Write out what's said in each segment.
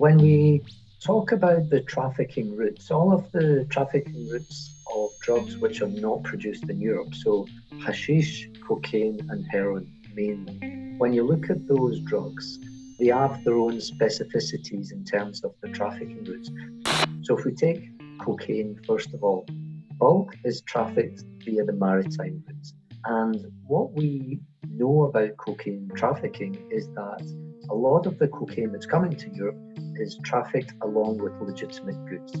When we talk about the trafficking routes, all of the trafficking routes of drugs which are not produced in Europe, so hashish, cocaine, and heroin mainly, when you look at those drugs, they have their own specificities in terms of the trafficking routes. So if we take cocaine, first of all, bulk is trafficked via the maritime routes. And what we know about cocaine trafficking is that a lot of the cocaine that's coming to Europe is trafficked along with legitimate goods.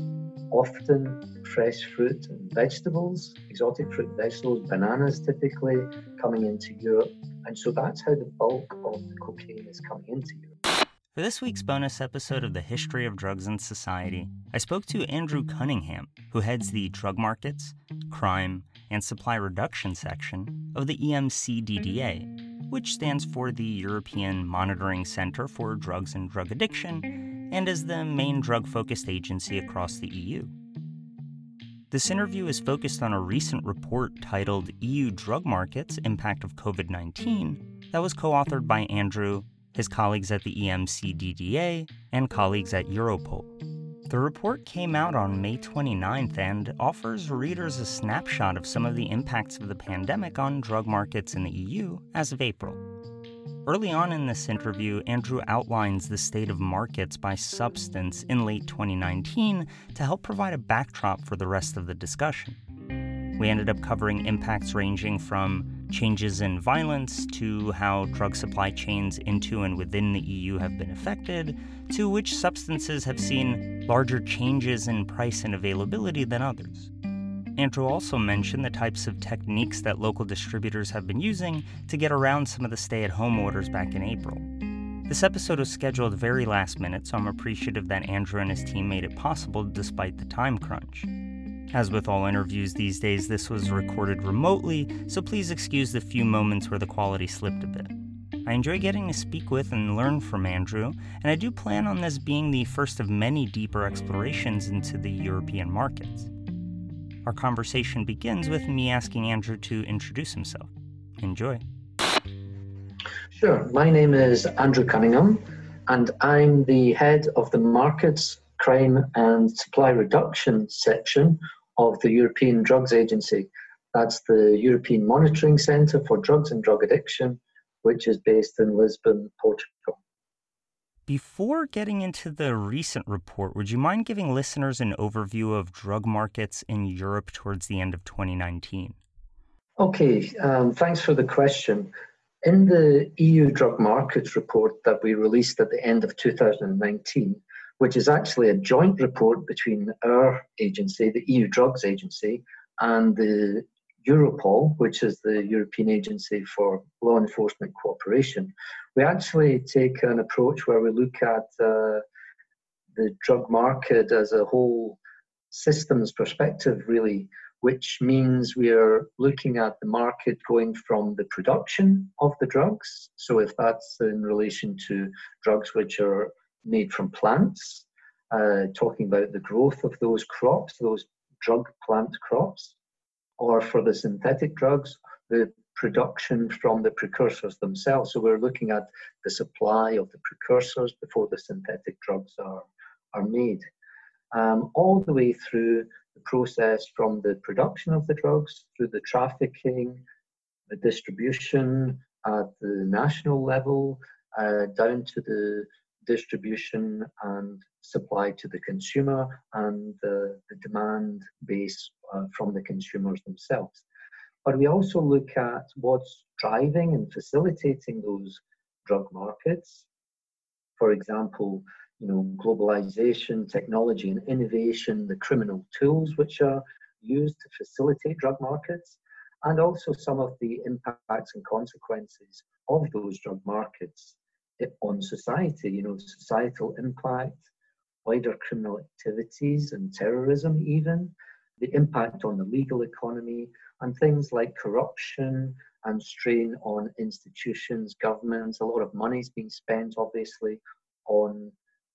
Often fresh fruit and vegetables, exotic fruit and vegetables, bananas typically coming into Europe. And so that's how the bulk of the cocaine is coming into Europe. For this week's bonus episode of the History of Drugs in Society, I spoke to Andrew Cunningham, who heads the Drug Markets, Crime, and Supply Reduction section of the EMCDDA, which stands for the European Monitoring Center for Drugs and Drug Addiction and is the main drug focused agency across the EU. This interview is focused on a recent report titled EU Drug Markets Impact of COVID 19 that was co authored by Andrew his colleagues at the EMCDDA, and colleagues at Europol. The report came out on May 29th and offers readers a snapshot of some of the impacts of the pandemic on drug markets in the EU as of April. Early on in this interview, Andrew outlines the state of markets by substance in late 2019 to help provide a backdrop for the rest of the discussion. We ended up covering impacts ranging from changes in violence to how drug supply chains into and within the EU have been affected, to which substances have seen larger changes in price and availability than others. Andrew also mentioned the types of techniques that local distributors have been using to get around some of the stay at home orders back in April. This episode was scheduled very last minute, so I'm appreciative that Andrew and his team made it possible despite the time crunch. As with all interviews these days, this was recorded remotely, so please excuse the few moments where the quality slipped a bit. I enjoy getting to speak with and learn from Andrew, and I do plan on this being the first of many deeper explorations into the European markets. Our conversation begins with me asking Andrew to introduce himself. Enjoy. Sure. My name is Andrew Cunningham, and I'm the head of the Markets, Crime and Supply Reduction section of the European Drugs Agency. That's the European Monitoring Centre for Drugs and Drug Addiction, which is based in Lisbon, Portugal. Before getting into the recent report, would you mind giving listeners an overview of drug markets in Europe towards the end of 2019? Okay, um, thanks for the question. In the EU drug markets report that we released at the end of 2019, which is actually a joint report between our agency, the EU Drugs Agency, and the Europol, which is the European Agency for Law Enforcement Cooperation. We actually take an approach where we look at uh, the drug market as a whole systems perspective, really, which means we are looking at the market going from the production of the drugs. So, if that's in relation to drugs which are made from plants, uh, talking about the growth of those crops, those drug plant crops, or for the synthetic drugs, the production from the precursors themselves. So we're looking at the supply of the precursors before the synthetic drugs are, are made. Um, all the way through the process from the production of the drugs through the trafficking, the distribution at the national level, uh, down to the distribution and supply to the consumer and the, the demand base uh, from the consumers themselves. But we also look at what's driving and facilitating those drug markets. For example, you know, globalization, technology and innovation, the criminal tools which are used to facilitate drug markets, and also some of the impacts and consequences of those drug markets on society, you know, societal impact, wider criminal activities and terrorism, even, the impact on the legal economy, and things like corruption and strain on institutions, governments. A lot of money is being spent, obviously, on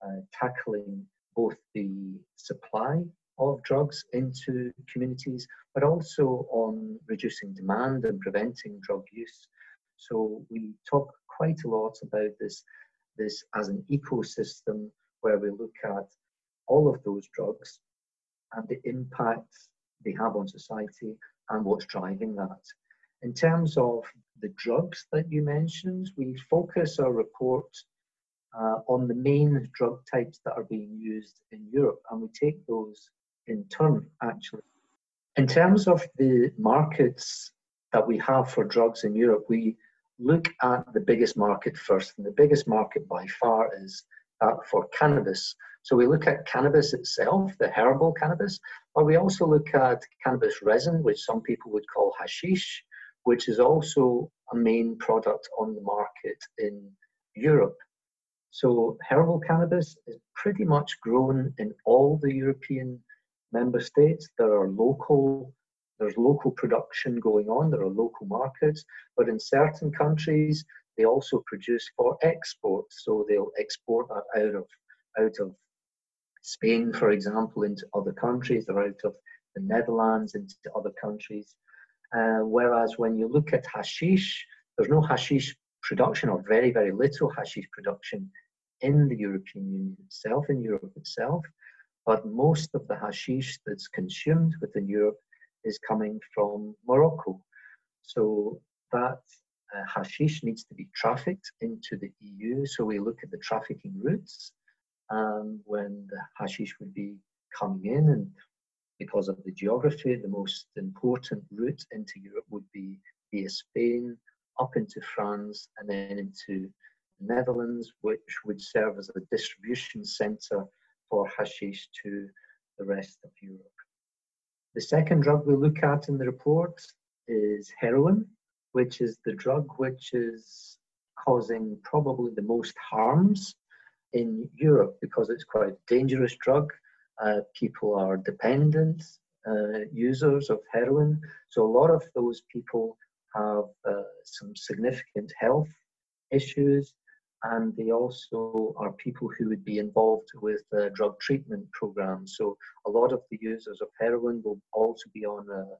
uh, tackling both the supply of drugs into communities, but also on reducing demand and preventing drug use. So we talk quite a lot about this, this as an ecosystem where we look at all of those drugs and the impacts they have on society and what's driving that. In terms of the drugs that you mentioned, we focus our report uh, on the main drug types that are being used in Europe, and we take those in turn actually. In terms of the markets that we have for drugs in Europe, we look at the biggest market first, and the biggest market by far is that for cannabis. So we look at cannabis itself, the herbal cannabis, but we also look at cannabis resin, which some people would call hashish, which is also a main product on the market in Europe. So herbal cannabis is pretty much grown in all the European member states. There are local there's local production going on, there are local markets, but in certain countries they also produce for export. So they'll export that out of out of Spain, for example, into other countries, or out of the Netherlands into other countries. Uh, whereas when you look at hashish, there's no hashish production or very, very little hashish production in the European Union itself, in Europe itself. But most of the hashish that's consumed within Europe is coming from Morocco. So that uh, hashish needs to be trafficked into the EU. So we look at the trafficking routes um, when the hashish would be coming in. And because of the geography, the most important route into Europe would be via Spain, up into France, and then into the Netherlands, which would serve as a distribution centre for hashish to the rest of Europe. The second drug we look at in the report is heroin, which is the drug which is causing probably the most harms in Europe because it's quite a dangerous drug. Uh, people are dependent uh, users of heroin, so a lot of those people have uh, some significant health issues and they also are people who would be involved with drug treatment programs. So a lot of the users of heroin will also be on uh,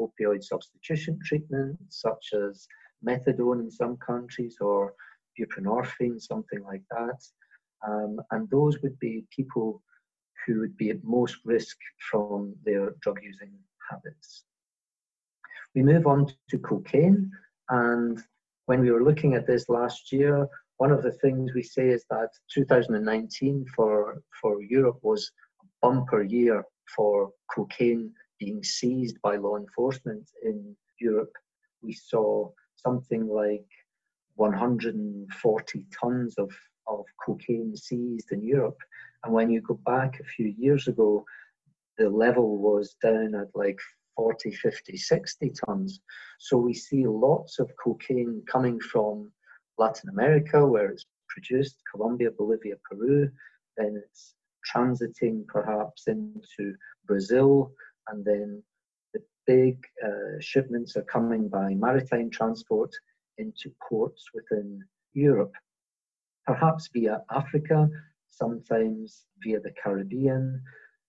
opioid substitution treatment, such as methadone in some countries or buprenorphine, something like that. Um, and those would be people who would be at most risk from their drug using habits. We move on to cocaine, and when we were looking at this last year, one of the things we say is that 2019 for, for Europe was a bumper year for cocaine being seized by law enforcement in Europe. We saw something like 140 tons of, of cocaine seized in Europe. And when you go back a few years ago, the level was down at like 40, 50, 60 tons. So we see lots of cocaine coming from Latin America, where it's produced, Colombia, Bolivia, Peru. Then it's transiting perhaps into Brazil, and then the big uh, shipments are coming by maritime transport into ports within Europe, perhaps via Africa, sometimes via the Caribbean,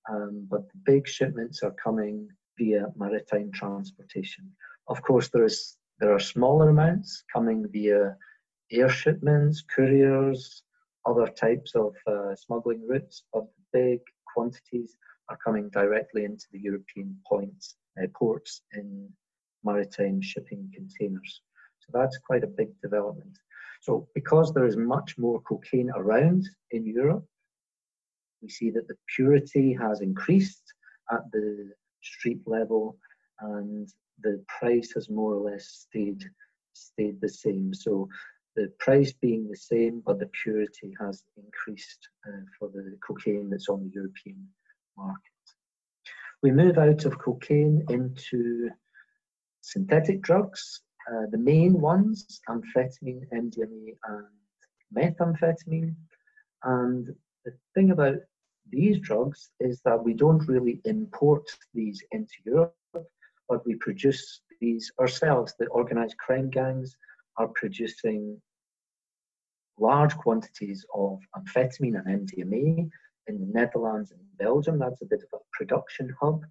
um, but the big shipments are coming via maritime transportation. Of course, there is there are smaller amounts coming via air shipments, couriers, other types of uh, smuggling routes, but big quantities are coming directly into the European points, uh, ports in maritime shipping containers. So that's quite a big development. So because there is much more cocaine around in Europe, we see that the purity has increased at the street level and the price has more or less stayed stayed the same. So the price being the same, but the purity has increased uh, for the cocaine that's on the European market. We move out of cocaine into synthetic drugs. Uh, the main ones, amphetamine, MDMA, and methamphetamine. And the thing about these drugs is that we don't really import these into Europe, but we produce these ourselves. The organized crime gangs are producing large quantities of amphetamine and MDMA in the Netherlands and Belgium. That's a bit of a production hub.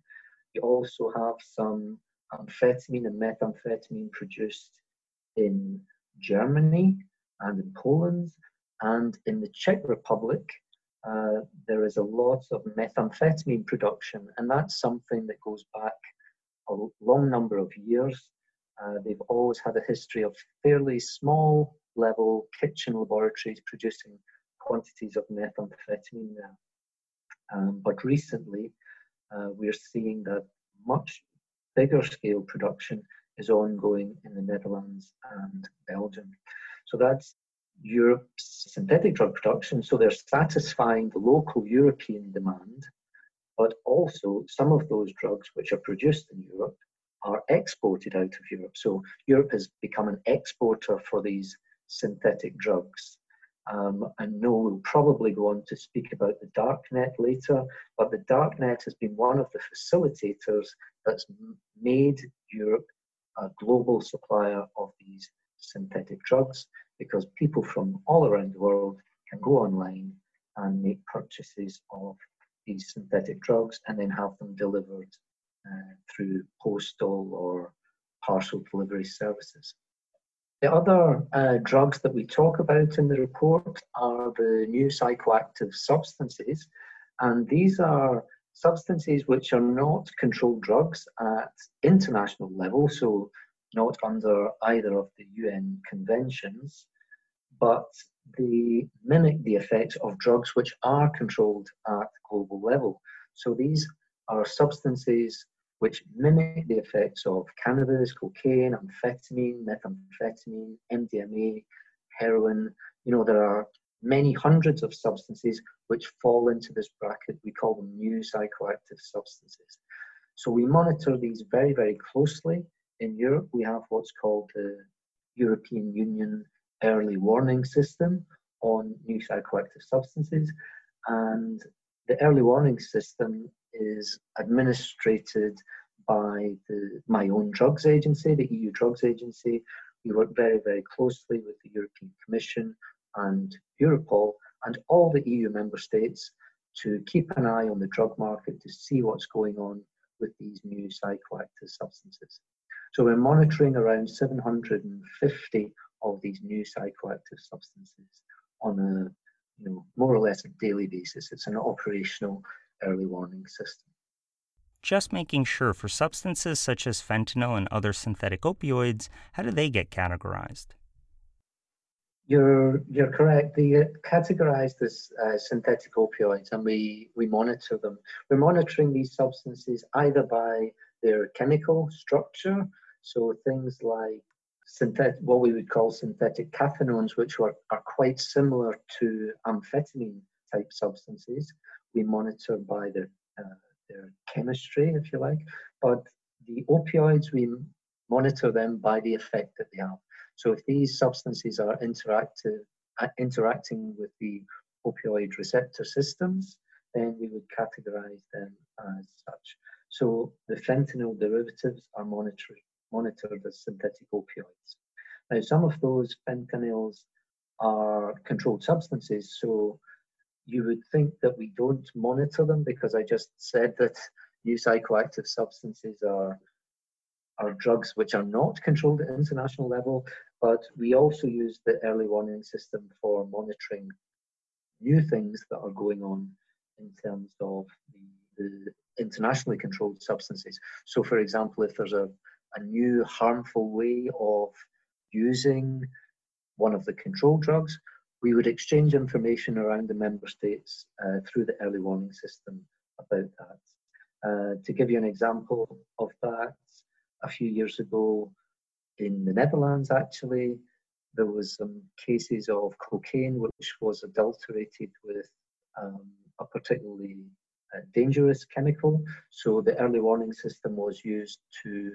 You also have some amphetamine and methamphetamine produced in Germany and in Poland and in the Czech Republic. uh, there is a lot of methamphetamine production, and that's something that goes back a long number of years. Uh, they've always had a history of fairly small level kitchen laboratories producing quantities of methamphetamine there. Um, but recently, uh, we're seeing that much bigger scale production is ongoing in the Netherlands and Belgium. So that's Europe's synthetic drug production. So they're satisfying the local European demand, but also some of those drugs which are produced in Europe are exported out of Europe. So Europe has become an exporter for these synthetic drugs. Um, I know we'll probably go on to speak about the darknet later, but the darknet has been one of the facilitators that's made Europe a global supplier of these synthetic drugs because people from all around the world can go online and make purchases of these synthetic drugs and then have them delivered uh, through postal or parcel delivery services. The other uh, drugs that we talk about in the report are the new psychoactive substances, and these are substances which are not controlled drugs at international level, so not under either of the UN conventions, but they mimic the effects of drugs which are controlled at global level. So these are substances which mimic the effects of cannabis, cocaine, amphetamine, methamphetamine, MDMA, heroin. You know, there are many hundreds of substances which fall into this bracket. We call them new psychoactive substances. So we monitor these very, very closely. In Europe, we have what's called the European Union Early Warning System on new psychoactive substances. And the early warning system is administrated by the, my own drugs agency, the EU Drugs Agency. We work very, very closely with the European Commission and Europol and all the EU member states to keep an eye on the drug market to see what's going on with these new psychoactive substances. So we're monitoring around 750 of these new psychoactive substances on a you know, more or less a daily basis. It's an operational early warning system. Just making sure for substances such as fentanyl and other synthetic opioids, how do they get categorized? You're you're correct. They get categorized as uh, synthetic opioids, and we we monitor them. We're monitoring these substances either by their chemical structure, so things like synthetic, what we would call synthetic cathinones, which are, are quite similar to amphetamine type substances. We monitor by their, uh, their chemistry, if you like, but the opioids, we monitor them by the effect that they have. So if these substances are interactive, uh, interacting with the opioid receptor systems, then we would categorize them as such. So the fentanyl derivatives are monitored monitored as synthetic opioids. Now, some of those fentanyls are controlled substances, so you would think that we don't monitor them because I just said that new psychoactive substances are are drugs which are not controlled at international level, but we also use the early warning system for monitoring new things that are going on in terms of the, the internationally controlled substances. So, for example, if there's a a new harmful way of using one of the control drugs, we would exchange information around the member states uh, through the early warning system about that. Uh, to give you an example of that, a few years ago in the Netherlands, actually, there was some cases of cocaine which was adulterated with um, a particularly uh, dangerous chemical. So the early warning system was used to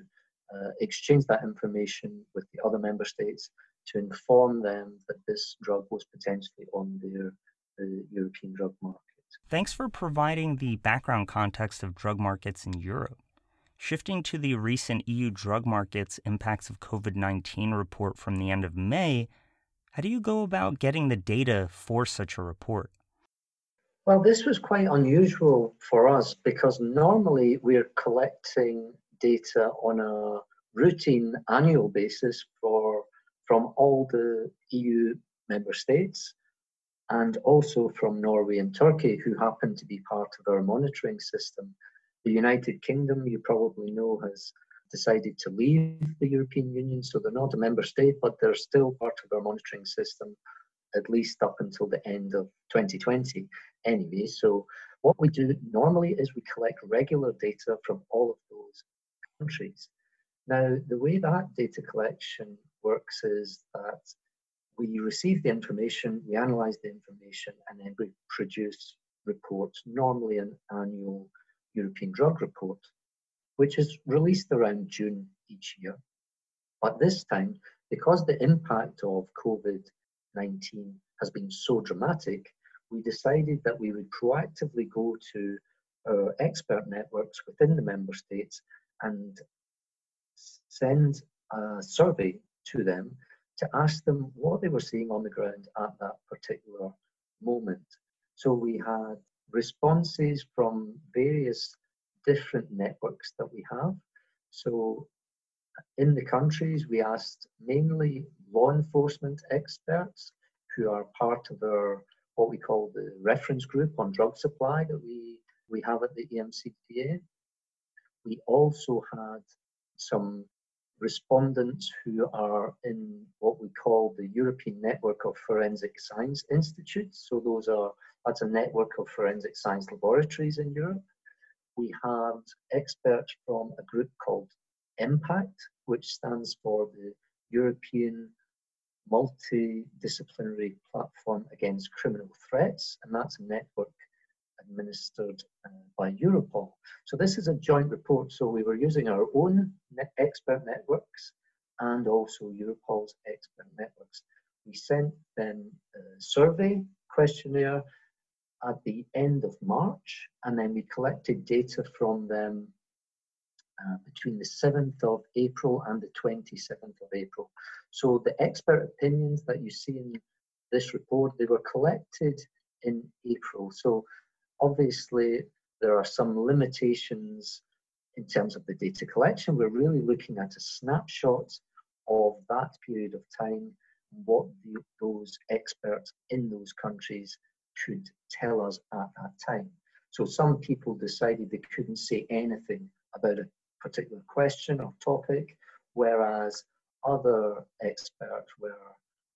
uh, exchange that information with the other member states to inform them that this drug was potentially on their the European drug market. Thanks for providing the background context of drug markets in Europe. Shifting to the recent EU drug markets impacts of COVID 19 report from the end of May, how do you go about getting the data for such a report? Well, this was quite unusual for us because normally we're collecting data on a routine annual basis for from all the EU member states. and also from Norway and Turkey, who happen to be part of our monitoring system. The United Kingdom, you probably know, has decided to leave the European Union, so they're not a member state, but they're still part of our monitoring system, at least up until the end of 2020 anyway. So what we do normally is we collect regular data from all of those countries. Now, the way that data collection works is that we receive the information, we analyze the information, and then we produce reports, normally an annual European drug report, which is released around June each year. But this time, because the impact of COVID 19 has been so dramatic, we decided that we would proactively go to our expert networks within the member states and send a survey to them to ask them what they were seeing on the ground at that particular moment. So we had responses from various different networks that we have. So in the countries, we asked mainly law enforcement experts who are part of our what we call the reference group on drug supply that we, we have at the EMCDDA. We also had some respondents who are in what we call the European Network of Forensic Science Institutes. So those are that's a network of forensic science laboratories in Europe. We had experts from a group called EMPACT, which stands for the European Multidisciplinary Platform Against Criminal Threats, and that's a network administered uh, by Europol. So this is a joint report. So we were using our own net expert networks and also Europol's expert networks. We sent them a survey questionnaire at the end of March, and then we collected data from them uh, between the 7th of April and the 27th of April. So the expert opinions that you see in this report, they were collected in April. So Obviously, there are some limitations in terms of the data collection. We're really looking at a snapshot of that period of time, what the, those experts in those countries could tell us at that time. So some people decided they couldn't say anything about a particular question or topic, whereas other experts were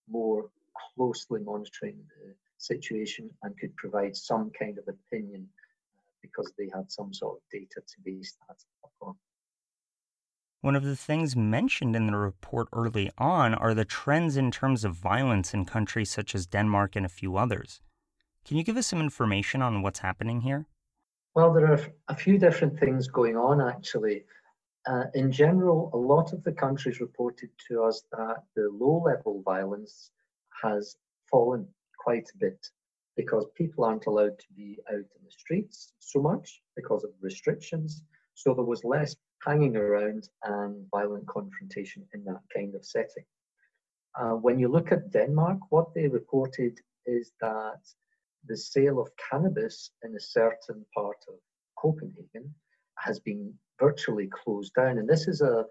more closely monitoring the situation and could provide some kind of opinion uh, because they had some sort of data to base that upon. One of the things mentioned in the report early on are the trends in terms of violence in countries such as Denmark and a few others. Can you give us some information on what's happening here? Well, there are a few different things going on actually. Uh, in general, a lot of the countries reported to us that the low level violence has fallen quite a bit because people aren't allowed to be out in the streets so much because of restrictions. So there was less hanging around and violent confrontation in that kind of setting. Uh, when you look at Denmark, what they reported is that the sale of cannabis in a certain part of Copenhagen has been virtually closed down. And this is a,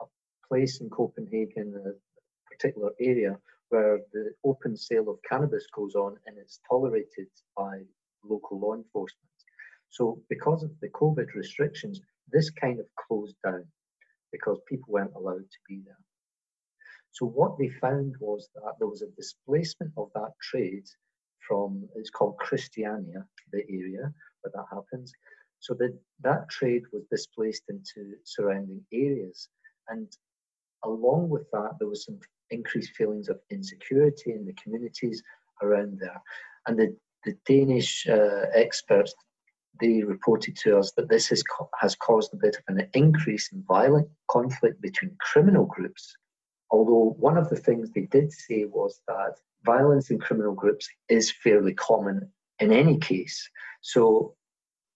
a place in Copenhagen, a particular area, where the open sale of cannabis goes on and it's tolerated by local law enforcement. So, because of the COVID restrictions, this kind of closed down because people weren't allowed to be there. So, what they found was that there was a displacement of that trade from, it's called Christiania, the area where that happens. So, that, that trade was displaced into surrounding areas. And along with that, there was some increased feelings of insecurity in the communities around there. And the, the Danish uh, experts, they reported to us that this has, has caused a bit of an increase in violent conflict between criminal groups. Although one of the things they did say was that violence in criminal groups is fairly common in any case. So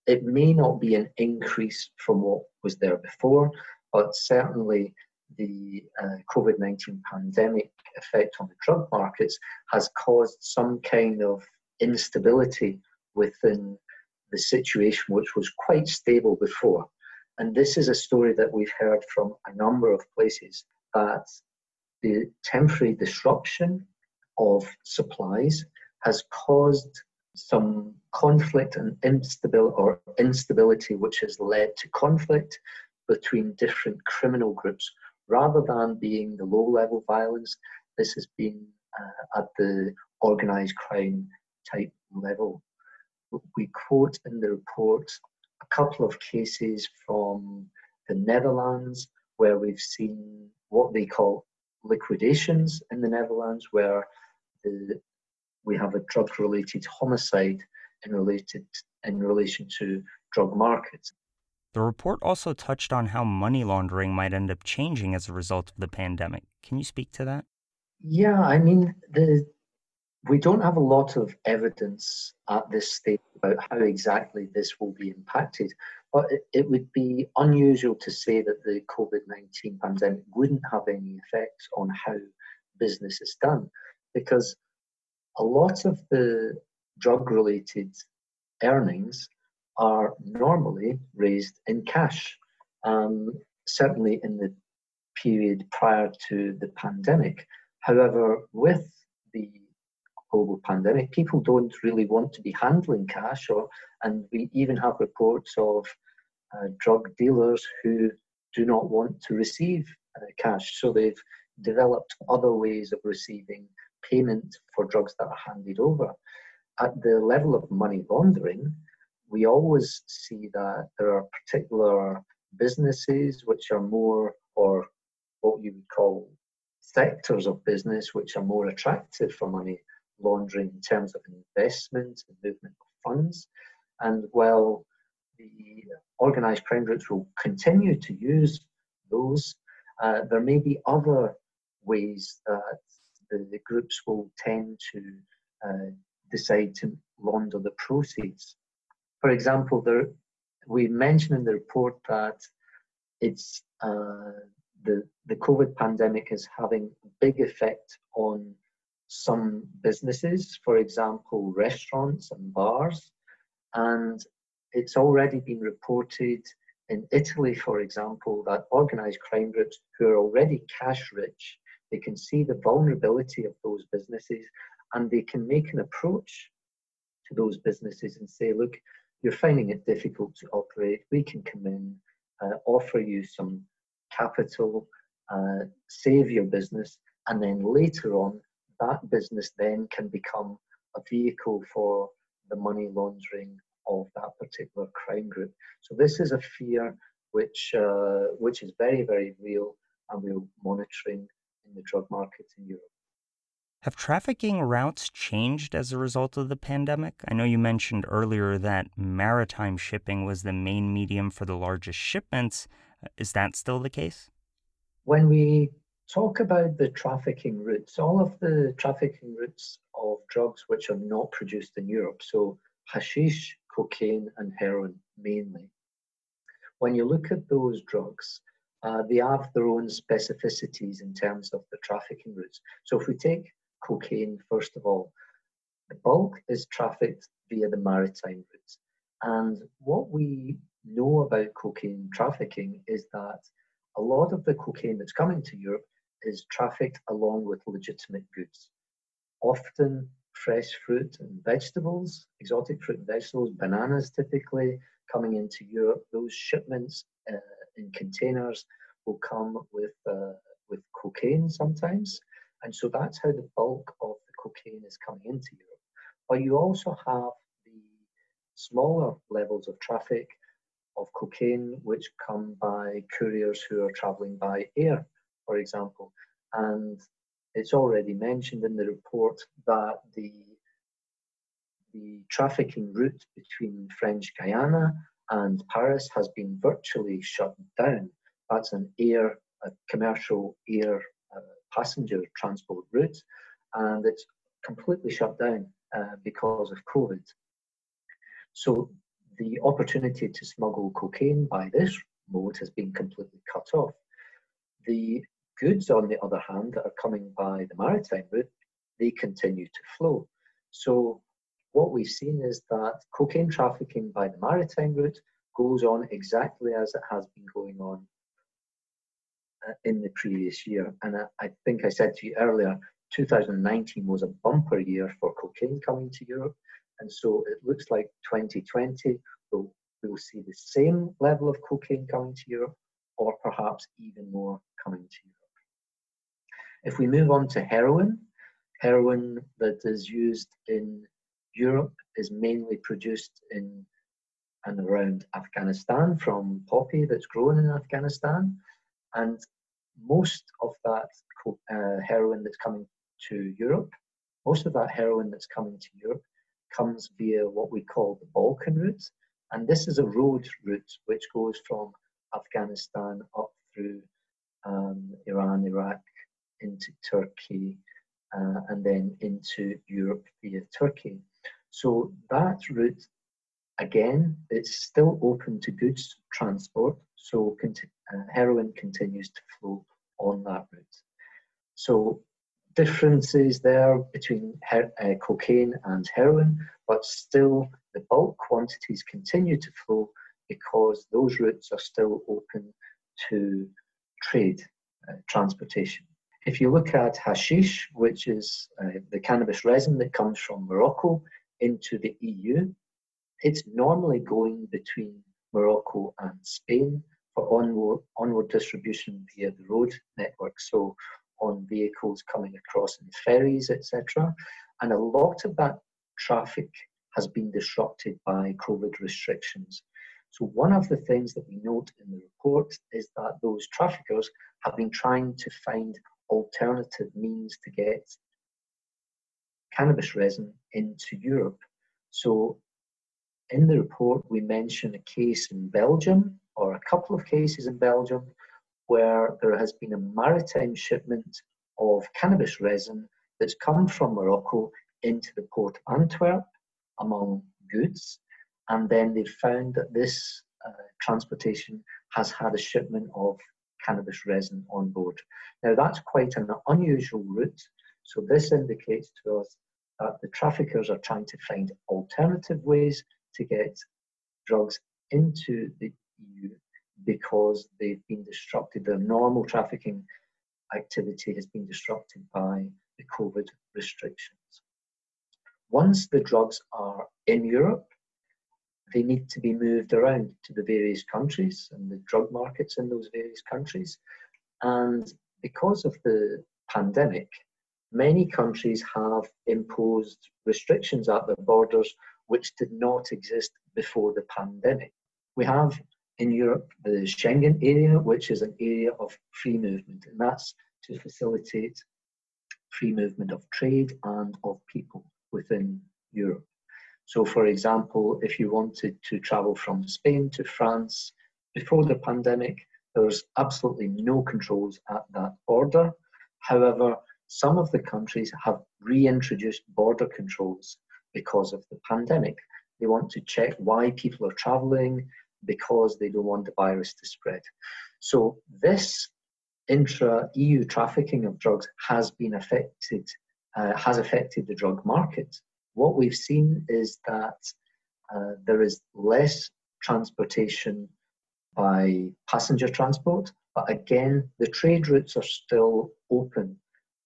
it may not be an increase from what was there before, but certainly the uh, COVID 19 pandemic effect on the drug markets has caused some kind of instability within the situation, which was quite stable before. And this is a story that we've heard from a number of places that the temporary disruption of supplies has caused some conflict and instability or instability which has led to conflict between different criminal groups rather than being the low level violence this has been uh, at the organized crime type level we quote in the report a couple of cases from the netherlands where we've seen what they call liquidations in the netherlands where the we have a drug related homicide in related in relation to drug markets. The report also touched on how money laundering might end up changing as a result of the pandemic. Can you speak to that? Yeah, I mean the we don't have a lot of evidence at this stage about how exactly this will be impacted, but it, it would be unusual to say that the COVID 19 pandemic wouldn't have any effects on how business is done because a lot of the drug related earnings are normally raised in cash. Um, certainly in the period prior to the pandemic. However, with the global pandemic, people don't really want to be handling cash, or and we even have reports of uh, drug dealers who do not want to receive uh, cash, so they've developed other ways of receiving payment for drugs that are handed over. At the level of money laundering, we always see that there are particular businesses which are more, or what you would call sectors of business, which are more attractive for money laundering in terms of investment and movement of funds. And while the organized crime groups will continue to use those, uh, there may be other ways that the, the groups will tend to uh, decide to launder the proceeds. For example, there, we mentioned in the report that it's uh, the, the COVID pandemic is having a big effect on some businesses, for example, restaurants and bars. And it's already been reported in Italy, for example, that organized crime groups who are already cash rich they can see the vulnerability of those businesses and they can make an approach to those businesses and say, look, you're finding it difficult to operate. We can come in, uh, offer you some capital, uh, save your business, and then later on, that business then can become a vehicle for the money laundering of that particular crime group. So this is a fear which uh, which is very very real, and we're monitoring in the drug markets in Europe. Have trafficking routes changed as a result of the pandemic? I know you mentioned earlier that maritime shipping was the main medium for the largest shipments. Is that still the case? When we talk about the trafficking routes, all of the trafficking routes of drugs which are not produced in Europe, so hashish, cocaine, and heroin mainly, when you look at those drugs, uh, they have their own specificities in terms of the trafficking routes. So if we take cocaine, first of all, the bulk is trafficked via the maritime routes. And what we know about cocaine trafficking is that a lot of the cocaine that's coming to Europe is trafficked along with legitimate goods. Often fresh fruit and vegetables, exotic fruit and vegetables, bananas typically coming into Europe. Those shipments uh, in containers will come with uh, with cocaine sometimes, and so that's how the bulk of the cocaine is coming into Europe. But you also have the smaller levels of traffic of cocaine which come by couriers who are traveling by air, for example, and it's already mentioned in the report that the the trafficking route between French Guiana and Paris has been virtually shut down. That's an air, a commercial air passenger transport route, and it's completely shut down uh, because of COVID. So the opportunity to smuggle cocaine by this mode has been completely cut off. The goods, on the other hand, that are coming by the maritime route, they continue to flow. So what we've seen is that cocaine trafficking by the maritime route goes on exactly as it has been going on Uh, in the previous year. And I, I, think I said to you earlier, 2019 was a bumper year for cocaine coming to Europe, and so it looks like 2020 will we'll see the same level of cocaine coming to Europe, or perhaps even more coming to Europe. If we move on to heroin, heroin that is used in Europe is mainly produced in and around Afghanistan from poppy that's grown in Afghanistan. And most of that uh, heroin that's coming to Europe, most of that heroin that's coming to Europe comes via what we call the Balkan route. And this is a road route which goes from Afghanistan up through um, Iran, Iraq, into Turkey, uh, and then into Europe via Turkey. So that route, again, it's still open to goods transport. So uh, heroin continues to flow on that route. So differences there between uh, cocaine and heroin, but still the bulk quantities continue to flow because those routes are still open to trade, uh, transportation. If you look at hashish, which is uh, the cannabis resin that comes from Morocco into the EU, it's normally going between Morocco and Spain for onward, onward distribution via the road network. So on vehicles coming across in ferries, etc. And a lot of that traffic has been disrupted by COVID restrictions. So one of the things that we note in the report is that those traffickers have been trying to find alternative means to get cannabis resin into Europe. So in the report, we mention a case in Belgium or a couple of cases in Belgium where there has been a maritime shipment of cannabis resin that's come from Morocco into the port of Antwerp among goods. And then they found that this uh, transportation has had a shipment of cannabis resin on board. Now, that's quite an unusual route. So, this indicates to us that the traffickers are trying to find alternative ways to get drugs into the EU because they've been disrupted. Their normal trafficking activity has been disrupted by the COVID restrictions. Once the drugs are in Europe, they need to be moved around to the various countries and the drug markets in those various countries. And because of the pandemic, many countries have imposed restrictions at their borders which did not exist before the pandemic. We have in Europe the Schengen area, which is an area of free movement, and that's to facilitate free movement of trade and of people within Europe. So, for example, if you wanted to travel from Spain to France before the pandemic, there was absolutely no controls at that border. However, some of the countries have reintroduced border controls because of the pandemic. They want to check why people are traveling because they don't want the virus to spread. So, this intra EU trafficking of drugs has been affected, uh, has affected the drug market. What we've seen is that uh, there is less transportation by passenger transport, but again, the trade routes are still open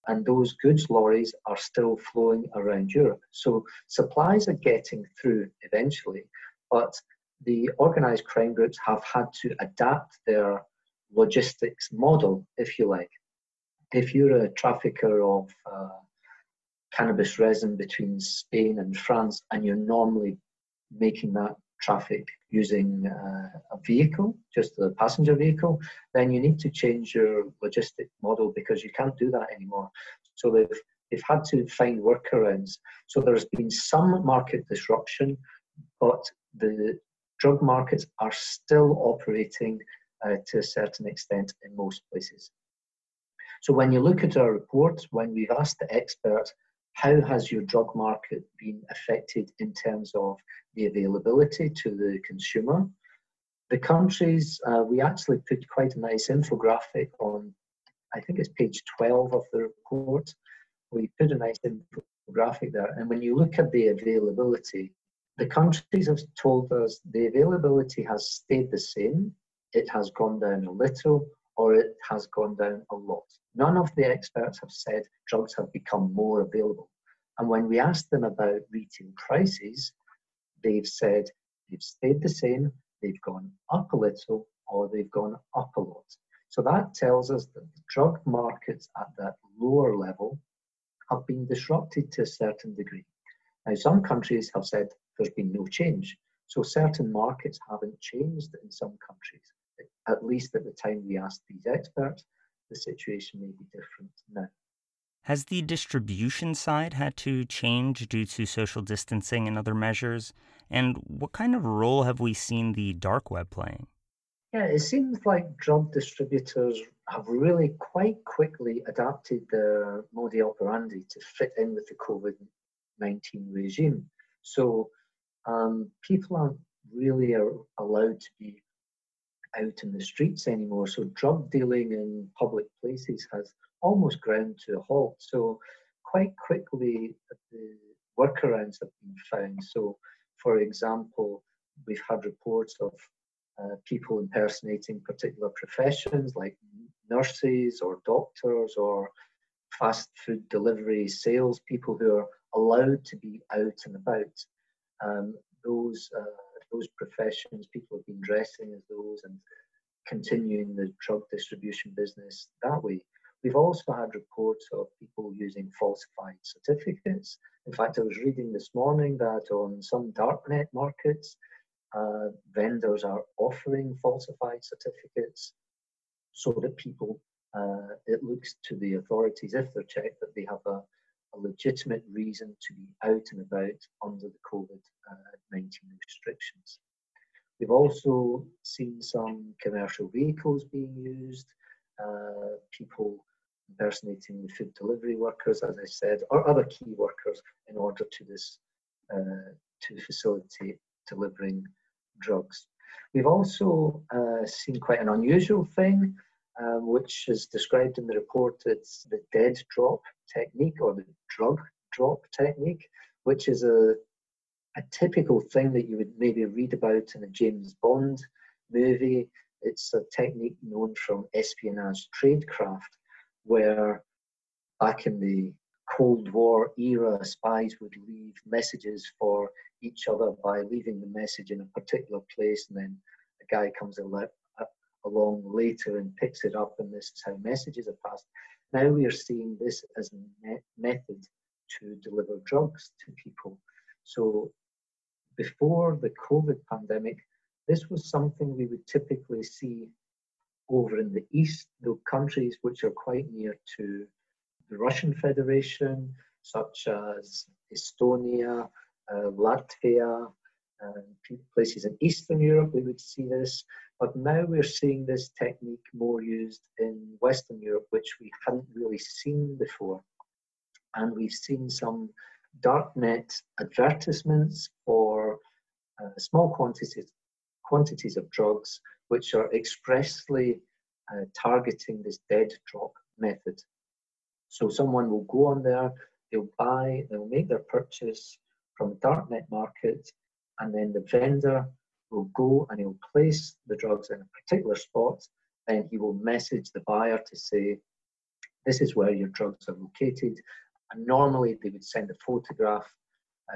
and those goods lorries are still flowing around Europe. So supplies are getting through eventually, but the organized crime groups have had to adapt their logistics model, if you like. If you're a trafficker of uh, cannabis resin between Spain and France and you're normally making that traffic using uh, a vehicle, just a passenger vehicle, then you need to change your logistic model because you can't do that anymore. So they've they've had to find workarounds. So there's been some market disruption, but the drug markets are still operating uh, to a certain extent in most places. So when you look at our report, when we've asked the experts, how has your drug market been affected in terms of the availability to the consumer? The countries, uh, we actually put quite a nice infographic on, I think it's page 12 of the report. We put a nice infographic there. And when you look at the availability, the countries have told us the availability has stayed the same. It has gone down a little or it has gone down a lot. None of the experts have said drugs have become more available. And when we asked them about retail prices, they've said they've stayed the same, they've gone up a little, or they've gone up a lot. So that tells us that the drug markets at that lower level have been disrupted to a certain degree. Now, some countries have said there's been no change. So certain markets haven't changed in some countries. At least at the time we asked these experts, the situation may be different now. Has the distribution side had to change due to social distancing and other measures? And what kind of role have we seen the dark web playing? Yeah, it seems like drug distributors have really quite quickly adapted their modi operandi to fit in with the COVID 19 regime. So um, people aren't really are allowed to be out in the streets anymore. So drug dealing in public places has almost ground to a halt. So quite quickly the workarounds have been found. So for example, we've had reports of uh, people impersonating particular professions like nurses or doctors or fast food delivery salespeople who are allowed to be out and about. Um, those uh, those professions, people have been dressing as those and continuing the drug distribution business that way. We've also had reports of people using falsified certificates. In fact, I was reading this morning that on some darknet markets, uh, vendors are offering falsified certificates so that people, uh, it looks to the authorities, if they're checked, that they have a, legitimate reason to be out and about under the COVID uh, 19 restrictions. We've also seen some commercial vehicles being used, uh, people impersonating the food delivery workers, as I said, or other key workers in order to this uh, to facilitate delivering drugs. We've also uh, seen quite an unusual thing, um, which is described in the report. It's the dead drop technique or the drug drop technique, which is a, a typical thing that you would maybe read about in a James Bond movie. It's a technique known from espionage tradecraft, where back in the Cold War era, spies would leave messages for each other by leaving the message in a particular place, and then a guy comes along later and picks it up, and this is how messages are passed. Now we are seeing this as a method to deliver drugs to people. So before the COVID pandemic, this was something we would typically see over in the east, the countries which are quite near to the Russian Federation, such as Estonia, uh, Latvia, and places in Eastern Europe, we would see this. But now we're seeing this technique more used in Western Europe, which we hadn't really seen before. And we've seen some darknet advertisements for uh, small quantities, quantities of drugs, which are expressly uh, targeting this dead drop method. So someone will go on there, they'll buy, they'll make their purchase from darknet market, and then the vendor will go and he'll place the drugs in a particular spot. Then he will message the buyer to say, this is where your drugs are located. And normally they would send a photograph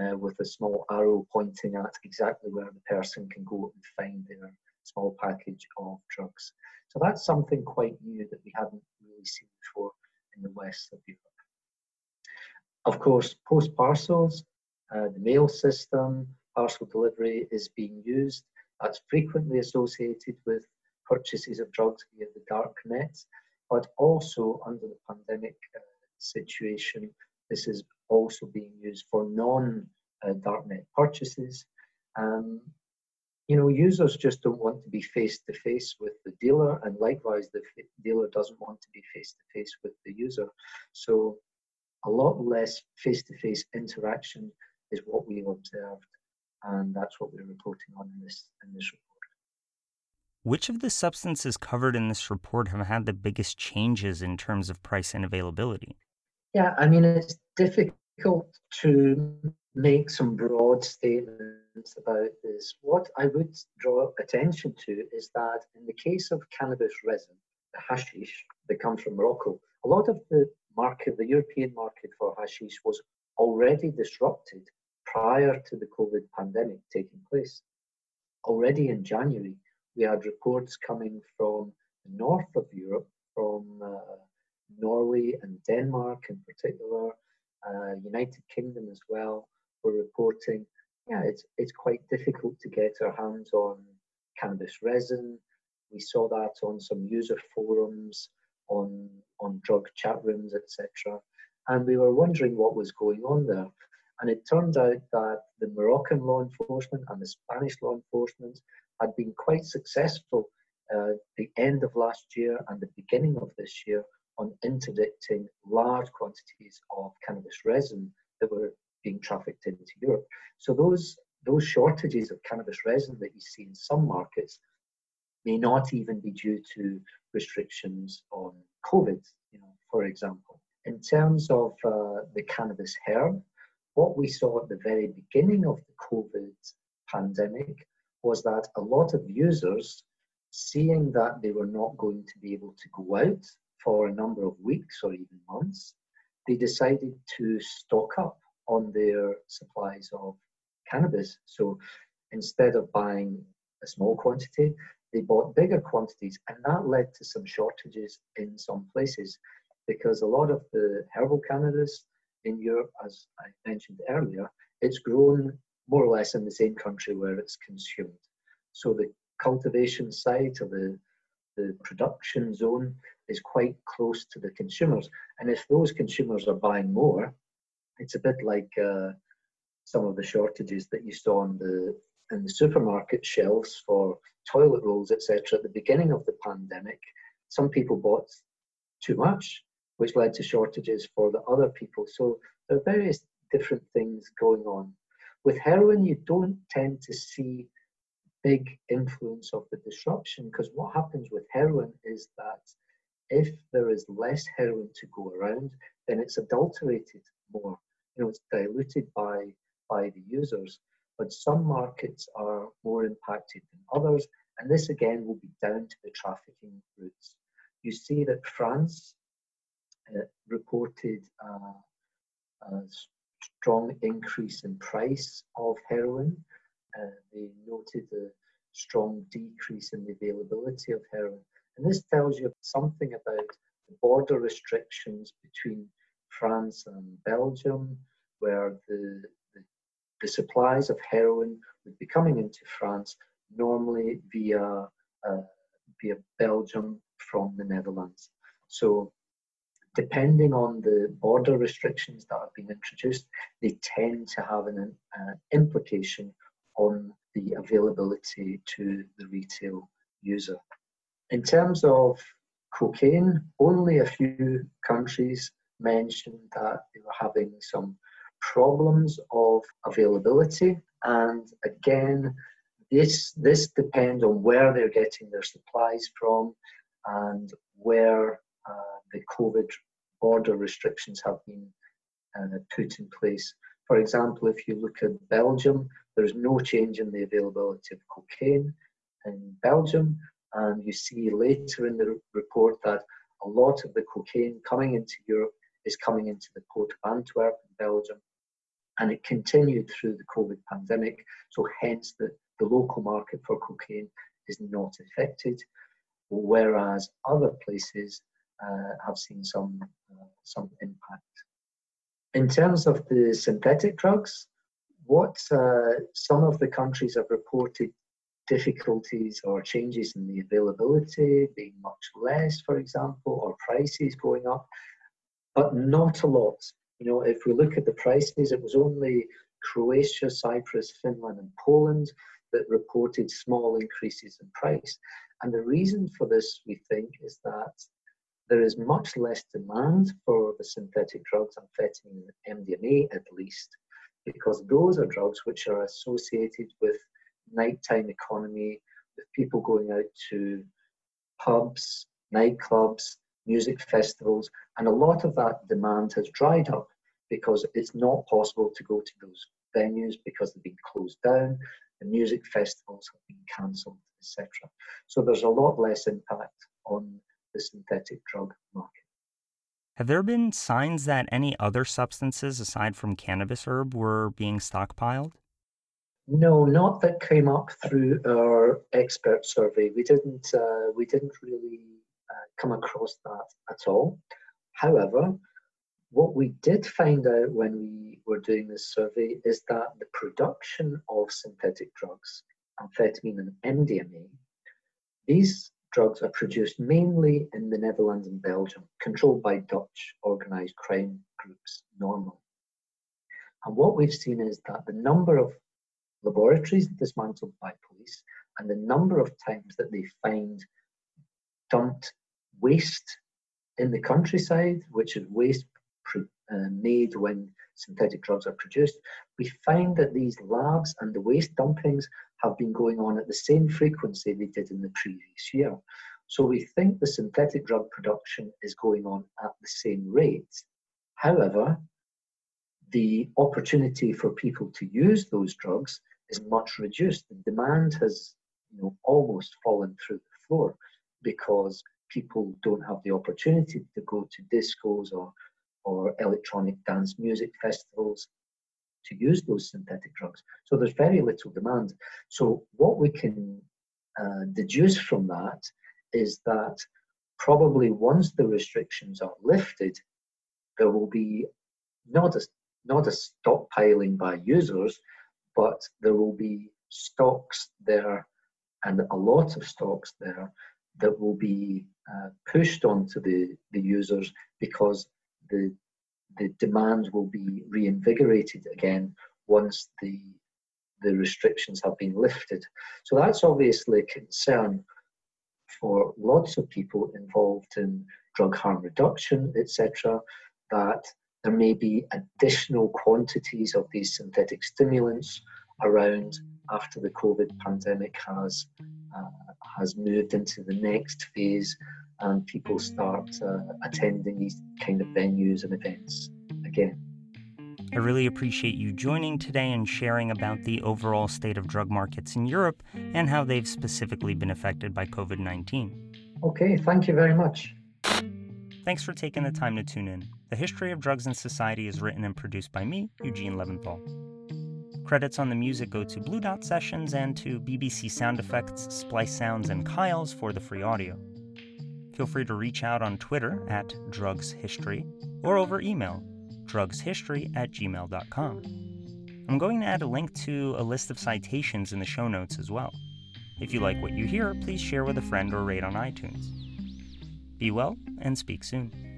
uh, with a small arrow pointing at exactly where the person can go and find their small package of drugs. So that's something quite new that we haven't really seen before in the west of Europe. Of course, post parcels, uh, the mail system, parcel delivery is being used. That's frequently associated with purchases of drugs via the dark net, but also under the pandemic uh, situation, this is also being used for non uh, darknet purchases. Um, you know, users just don't want to be face to face with the dealer, and likewise, the dealer doesn't want to be face to face with the user. So, a lot less face to face interaction is what we've observed, and that's what we're reporting on in this in this report. Which of the substances covered in this report have had the biggest changes in terms of price and availability? Yeah, I mean, it's difficult to make some broad statements about this. What I would draw attention to is that in the case of cannabis resin, the hashish that comes from Morocco, a lot of the market, the European market for hashish was already disrupted prior to the COVID pandemic taking place. Already in January, we had reports coming from the north of Europe, from uh, Norway and Denmark in particular, uh, United Kingdom as well, were reporting, yeah, it's, it's quite difficult to get our hands on cannabis resin. We saw that on some user forums, on, on drug chat rooms, etc. And we were wondering what was going on there. And it turned out that the Moroccan law enforcement and the Spanish law enforcement had been quite successful uh, the end of last year and the beginning of this year on interdicting large quantities of cannabis resin that were being trafficked into Europe. So those those shortages of cannabis resin that you see in some markets may not even be due to restrictions on COVID, you know, for example. In terms of uh, the cannabis herb, what we saw at the very beginning of the COVID pandemic was that a lot of users, seeing that they were not going to be able to go out for a number of weeks or even months, they decided to stock up on their supplies of cannabis. So instead of buying a small quantity, they bought bigger quantities, and that led to some shortages in some places because a lot of the herbal cannabis in Europe, as I mentioned earlier, it's grown more or less in the same country where it's consumed. So the cultivation site or the, the production zone is quite close to the consumers. And if those consumers are buying more, it's a bit like uh, some of the shortages that you saw in the in the supermarket shelves for toilet rolls, etc. At the beginning of the pandemic, some people bought too much, which led to shortages for the other people. So there are various different things going on. With heroin, you don't tend to see big influence of the disruption because what happens with heroin is that if there is less heroin to go around, then it's adulterated more. You know, it's diluted by by the users. But some markets are more impacted than others, and this again will be down to the trafficking routes. You see that France reported uh, a strong increase in price of heroin. They noted a strong decrease in the availability of heroin. And this tells you something about the border restrictions between France and Belgium, where the, the, the supplies of heroin would be coming into France normally via uh, via Belgium from the Netherlands. So depending on the border restrictions that have been introduced, they tend to have an, uh, implication on the availability to the retail user. In terms of cocaine, only a few countries mentioned that they were having some problems of availability. And again, this, this depends on where they're getting their supplies from and where uh, the COVID border restrictions have been uh, put in place. For example, if you look at Belgium, there's no change in the availability of cocaine in Belgium, and you see later in the report that a lot of the cocaine coming into Europe is coming into the port of Antwerp in Belgium. And it continued through the COVID pandemic. So hence the, the local market for cocaine is not affected, whereas other places have seen some, uh, some impact. In terms of the synthetic drugs, what uh, some of the countries have reported difficulties or changes in the availability being much less, for example, or prices going up, but not a lot. You know, if we look at the prices, it was only Croatia, Cyprus, Finland, and Poland that reported small increases in price. And the reason for this, we think, is that there is much less demand for the synthetic drugs, amphetamine and MDMA at least, because those are drugs which are associated with nighttime economy, with people going out to pubs, nightclubs, music festivals, and a lot of that demand has dried up because it's not possible to go to those venues because they've been closed down, the music festivals have been cancelled, etc. So there's a lot less impact on the synthetic drug market. Have there been signs that any other substances aside from cannabis herb were being stockpiled? No, not that came up through our expert survey. We didn't. Uh, we didn't really uh, come across that at all. However, what we did find out when we were doing this survey is that the production of synthetic drugs, amphetamine and MDMA, these drugs are produced mainly in the Netherlands and Belgium, controlled by Dutch organised crime groups normally. And what we've seen is that the number of laboratories dismantled by police and the number of times that they find dumped waste in the countryside, which is waste uh, made when synthetic drugs are produced, we find that these labs and the waste dumpings have been going on at the same frequency they did in the previous year. So we think the synthetic drug production is going on at the same rate. However, the opportunity for people to use those drugs is much reduced. The demand has you know, almost fallen through the floor because people don't have the opportunity to go to discos or, or electronic dance music festivals to use those synthetic drugs. So there's very little demand. So what we can uh, deduce from that is that probably once the restrictions are lifted, there will be not a, not a stockpiling by users, but there will be stocks there and a lot of stocks there that will be uh, pushed onto the, the users because the the demand will be reinvigorated again once the the restrictions have been lifted. So that's obviously a concern for lots of people involved in drug harm reduction, etc., that there may be additional quantities of these synthetic stimulants around after the COVID pandemic has uh, has moved into the next phase and people start uh, attending these kind of venues and events again. I really appreciate you joining today and sharing about the overall state of drug markets in Europe and how they've specifically been affected by COVID 19. Okay, thank you very much. Thanks for taking the time to tune in. The History of Drugs in Society is written and produced by me, Eugene Leventhal. Credits on the music go to Blue Dot Sessions and to BBC Sound Effects, Splice Sounds, and Kyles for the free audio. Feel free to reach out on Twitter at Drugs History or over email drugshistory at gmail.com. I'm going to add a link to a list of citations in the show notes as well. If you like what you hear, please share with a friend or rate on iTunes. Be well and speak soon.